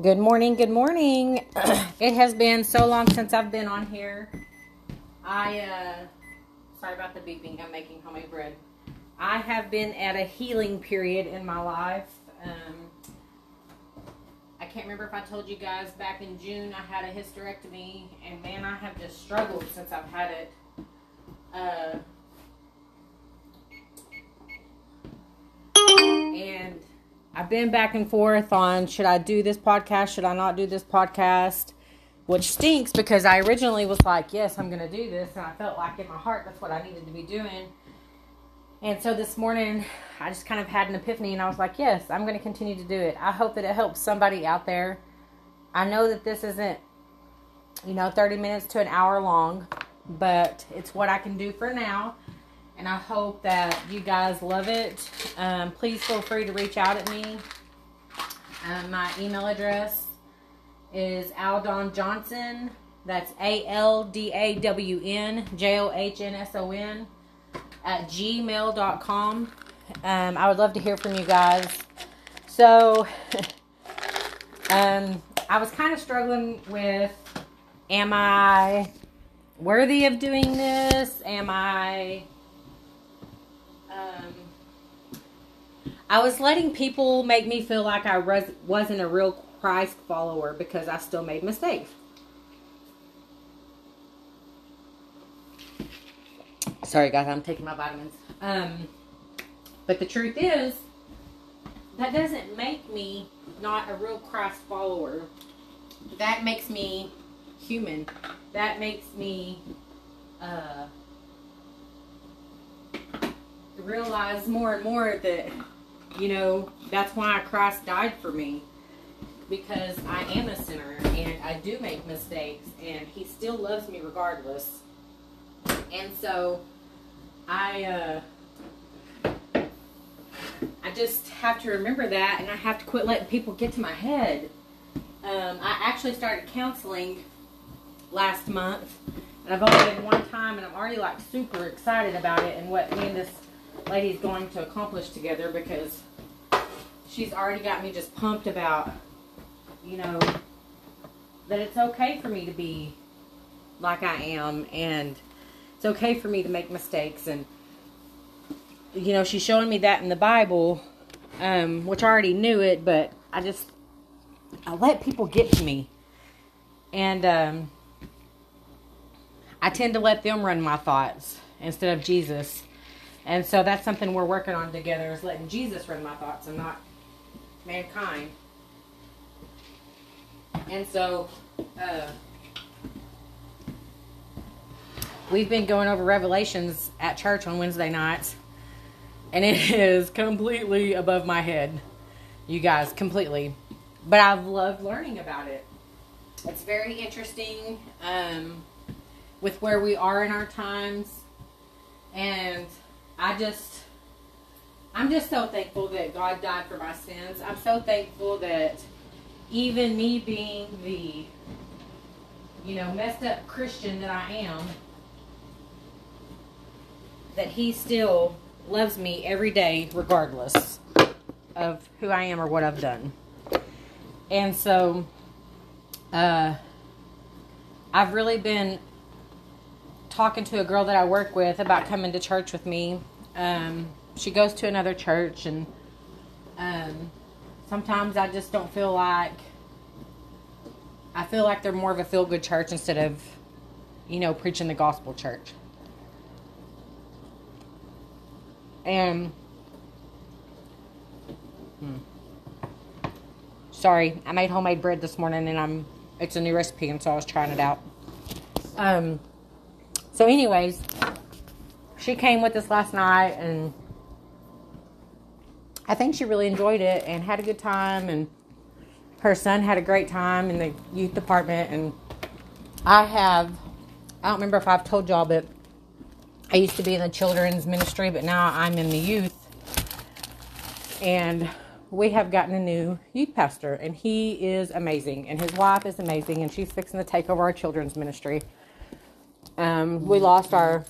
Good morning, good morning. it has been so long since I've been on here. I, uh, sorry about the beeping, I'm making homemade bread. I have been at a healing period in my life. Um, I can't remember if I told you guys back in June I had a hysterectomy, and man, I have just struggled since I've had it. Uh, and I've been back and forth on should I do this podcast, should I not do this podcast, which stinks because I originally was like, yes, I'm going to do this, and I felt like in my heart that's what I needed to be doing. And so this morning, I just kind of had an epiphany, and I was like, yes, I'm going to continue to do it. I hope that it helps somebody out there. I know that this isn't, you know, 30 minutes to an hour long, but it's what I can do for now and I hope that you guys love it. Um, please feel free to reach out at me. Um, my email address is Aldawn Johnson. That's A L D A W N J O H N S O N at gmail.com. Um, I would love to hear from you guys. So, um, I was kind of struggling with am I worthy of doing this? Am I um, I was letting people make me feel like I was, wasn't a real Christ follower because I still made mistakes. Sorry, guys, I'm taking my vitamins. Um, but the truth is, that doesn't make me not a real Christ follower. That makes me human. That makes me uh, realize more and more that, you know, that's why Christ died for me. Because I am a sinner and I do make mistakes and he still loves me regardless. And so I uh I just have to remember that and I have to quit letting people get to my head. Um, I actually started counseling last month and I've only been one time and I'm already like super excited about it and what me and this lady's going to accomplish together because she's already got me just pumped about, you know, that it's okay for me to be like I am and it's okay for me to make mistakes. And you know she's showing me that in the Bible um, which I already knew it but I just I let people get to me. And um, I tend to let them run my thoughts instead of Jesus and so that's something we're working on together is letting Jesus run my thoughts and not mankind. And so uh, we've been going over Revelations at church on Wednesday nights. And it is completely above my head. You guys, completely. But I've loved learning about it. It's very interesting um, with where we are in our times. And I just, I'm just so thankful that God died for my sins. I'm so thankful that even me being the, you know, messed up Christian that I am, that He still loves me every day, regardless of who I am or what I've done. And so, uh, I've really been talking to a girl that I work with about coming to church with me um, she goes to another church, and um, sometimes I just don't feel like. I feel like they're more of a feel good church instead of, you know, preaching the gospel church. And. Hmm. Sorry, I made homemade bread this morning and I'm it's a new recipe and so I was trying it out. Um so anyways, she came with us last night and I think she really enjoyed it and had a good time and her son had a great time in the youth department and I have I don't remember if I've told y'all but I used to be in the children's ministry but now I'm in the youth. And we have gotten a new youth pastor and he is amazing and his wife is amazing and she's fixing to take over our children's ministry um, we lost our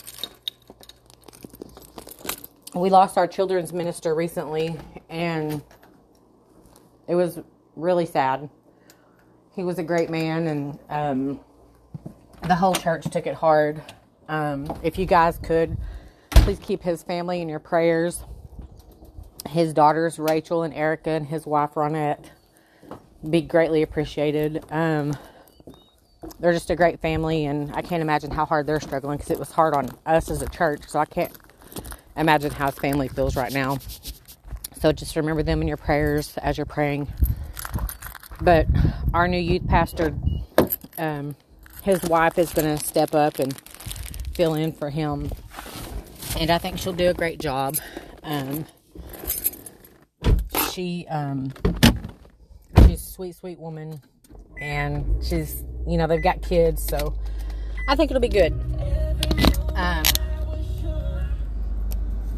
we lost our children's minister recently, and it was really sad. he was a great man, and um, the whole church took it hard. Um, if you guys could, please keep his family in your prayers. His daughters, Rachel and Erica, and his wife, Ronette, be greatly appreciated. Um, they're just a great family, and I can't imagine how hard they're struggling because it was hard on us as a church. So I can't imagine how his family feels right now. So just remember them in your prayers as you're praying. But our new youth pastor, um, his wife is going to step up and fill in for him. And I think she'll do a great job. Um, she, um, she's a sweet, sweet woman. And she's, you know, they've got kids. So I think it'll be good. Um,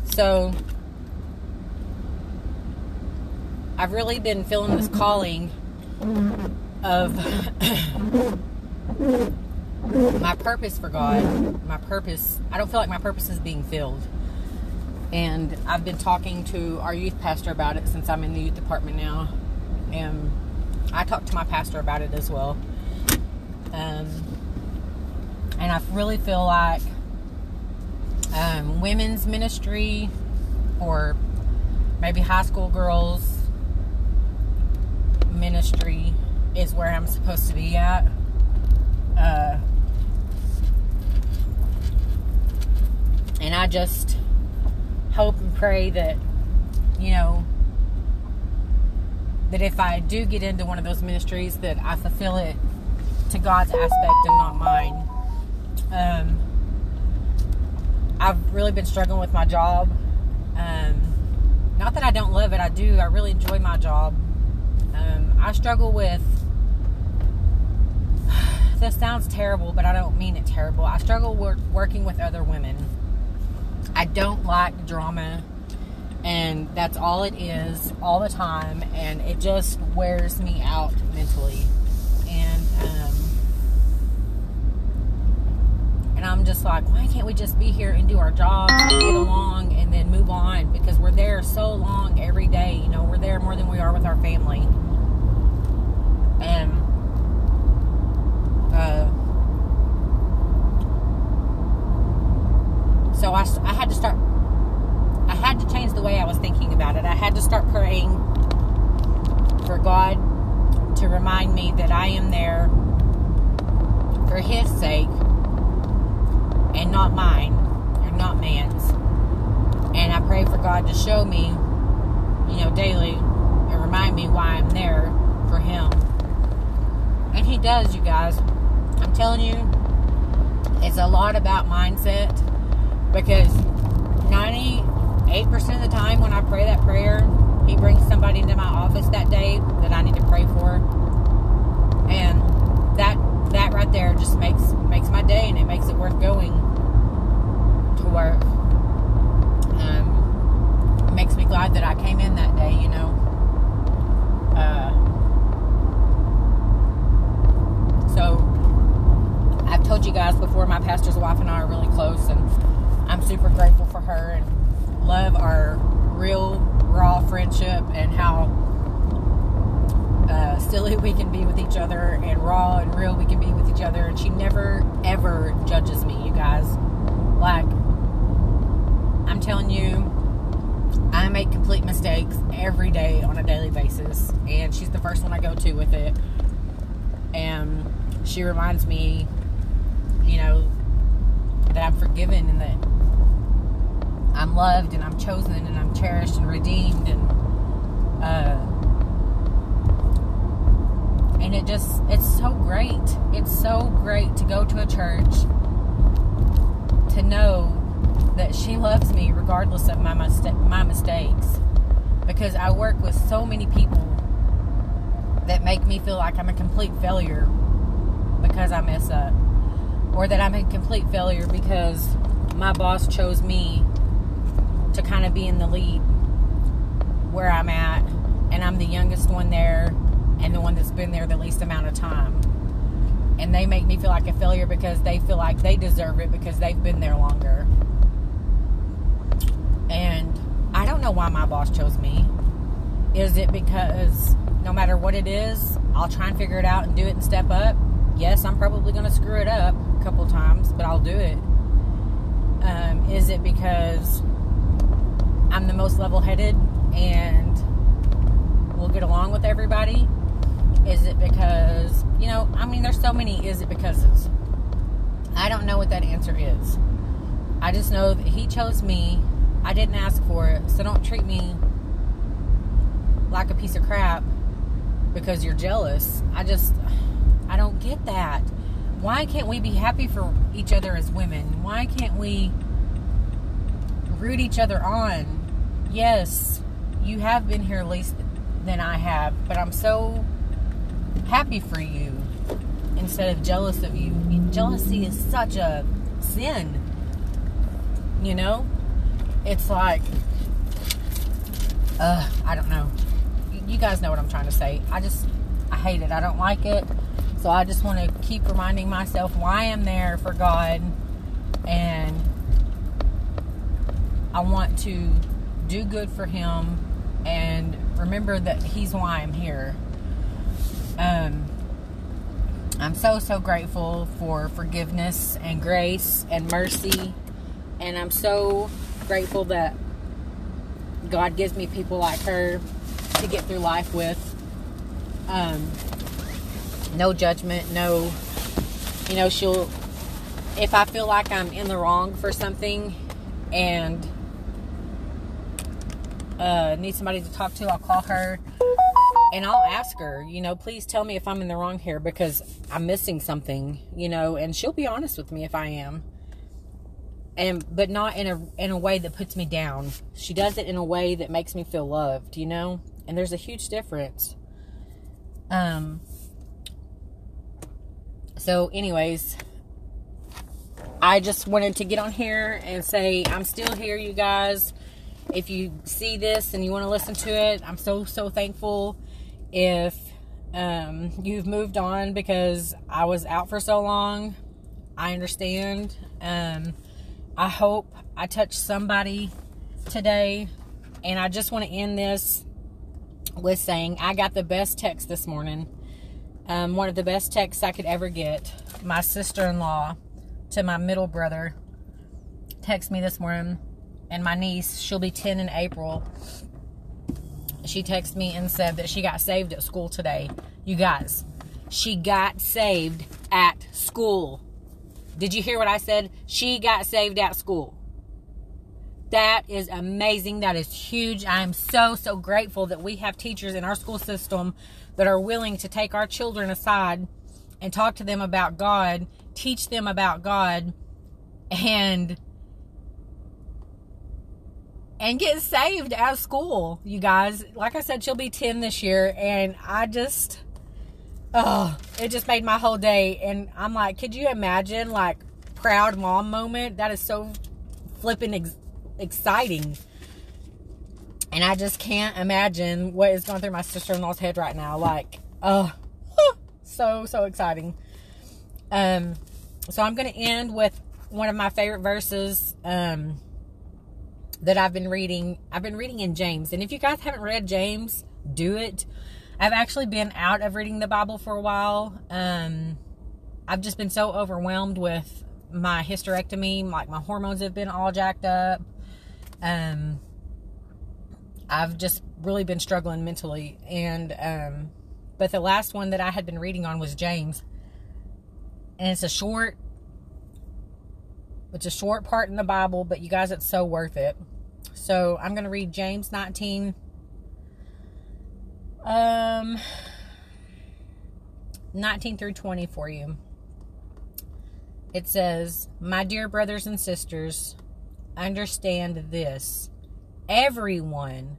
so I've really been feeling this calling of my purpose for God. My purpose, I don't feel like my purpose is being filled. And I've been talking to our youth pastor about it since I'm in the youth department now. And I talked to my pastor about it as well. Um, and I really feel like um, women's ministry or maybe high school girls ministry is where I'm supposed to be at. Uh, and I just hope and pray that, you know, that if I do get into one of those ministries, that I fulfill it to God's aspect and not mine. Um, I've really been struggling with my job. Um, not that I don't love it, I do. I really enjoy my job. Um, I struggle with. This sounds terrible, but I don't mean it terrible. I struggle work, working with other women. I don't like drama, and that's all it is all the time, and it just wears me out mentally. And um, and I'm just like, why can't we just be here and do our job, and get along, and then move on? Because we're there so long every day. You know, we're there more than we are with our family. And uh, so I, I had to start. I had to change the way I was thinking about it. I had to start praying for God to remind me that I am there for His sake and not mine or not man's. And I pray for God to show me, you know, daily and remind me why I'm there for Him. And He does, you guys. I'm telling you, it's a lot about mindset because 98% of the time when I pray that prayer, He brings somebody into my office that day that I need to pray for. And that that right there just makes makes my day and it makes it worth going to work. Um, it makes me glad that I came in that day, you know. Uh, so I've you guys before, my pastor's wife and I are really close, and I'm super grateful for her and love our real raw friendship and how uh, silly we can be with each other and raw and real we can be with each other. And she never ever judges me, you guys. Like, I'm telling you, I make complete mistakes every day on a daily basis, and she's the first one I go to with it. And she reminds me, you know, that I'm forgiven and that I'm loved and I'm chosen and I'm cherished and redeemed and uh, and it just it's so great. It's so great to go to a church to know that she loves me regardless of my my mistakes because I work with so many people that make me feel like I'm a complete failure because I mess up or that I'm a complete failure because my boss chose me to kind of be in the lead where I'm at and I'm the youngest one there and the one that's been there the least amount of time and they make me feel like a failure because they feel like they deserve it because they've been there longer and I don't know why my boss chose me. Is it because no matter what it is, I'll try and figure it out and do it and step up. Yes, I'm probably going to screw it up a couple times, but I'll do it. Um, is it because I'm the most level headed and we'll get along with everybody? Is it because, you know, I mean, there's so many is it becauses. I don't know what that answer is. I just know that he chose me. I didn't ask for it. So don't treat me like a piece of crap because you're jealous. I just, I don't get that. Why can't we be happy for each other as women? Why can't we root each other on? Yes, you have been here least than I have, but I'm so happy for you instead of jealous of you. Jealousy is such a sin. You know? It's like, uh, I don't know. You guys know what I'm trying to say. I just, I hate it. I don't like it. So I just want to keep reminding myself why I'm there for God and I want to do good for Him and remember that He's why I'm here. Um, I'm so, so grateful for forgiveness and grace and mercy. And I'm so grateful that God gives me people like her to get through life with. Um, no judgment, no, you know, she'll, if I feel like I'm in the wrong for something and uh, need somebody to talk to, I'll call her and I'll ask her, you know, please tell me if I'm in the wrong here because I'm missing something, you know, and she'll be honest with me if I am. And but not in a in a way that puts me down. She does it in a way that makes me feel loved, you know? And there's a huge difference. Um so anyways, I just wanted to get on here and say I'm still here, you guys. If you see this and you want to listen to it, I'm so so thankful if um, you've moved on because I was out for so long, I understand. Um, I hope I touched somebody today. And I just want to end this with saying I got the best text this morning. Um, one of the best texts I could ever get. My sister in law to my middle brother text me this morning, and my niece, she'll be 10 in April she texted me and said that she got saved at school today. You guys, she got saved at school. Did you hear what I said? She got saved at school. That is amazing. That is huge. I am so, so grateful that we have teachers in our school system that are willing to take our children aside and talk to them about God, teach them about God, and and get saved at school, you guys. Like I said, she'll be 10 this year, and I just, oh, it just made my whole day. And I'm like, could you imagine, like, proud mom moment? That is so flipping ex- exciting. And I just can't imagine what is going through my sister in law's head right now. Like, oh, so, so exciting. Um, so I'm going to end with one of my favorite verses. Um, that I've been reading. I've been reading in James. And if you guys haven't read James, do it. I've actually been out of reading the Bible for a while. Um, I've just been so overwhelmed with my hysterectomy. Like my hormones have been all jacked up. Um, I've just really been struggling mentally. And, um, but the last one that I had been reading on was James. And it's a short, it's a short part in the Bible, but you guys, it's so worth it. So I'm going to read James 19. Um, 19 through 20 for you. It says, My dear brothers and sisters, understand this. Everyone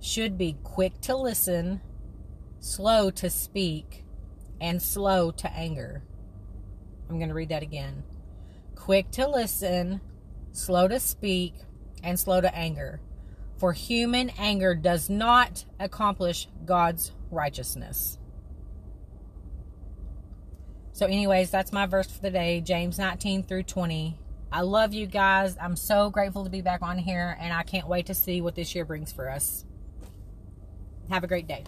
should be quick to listen, slow to speak, and slow to anger. I'm going to read that again. Quick to listen, slow to speak, and slow to anger. For human anger does not accomplish God's righteousness. So, anyways, that's my verse for the day James 19 through 20. I love you guys. I'm so grateful to be back on here, and I can't wait to see what this year brings for us. Have a great day.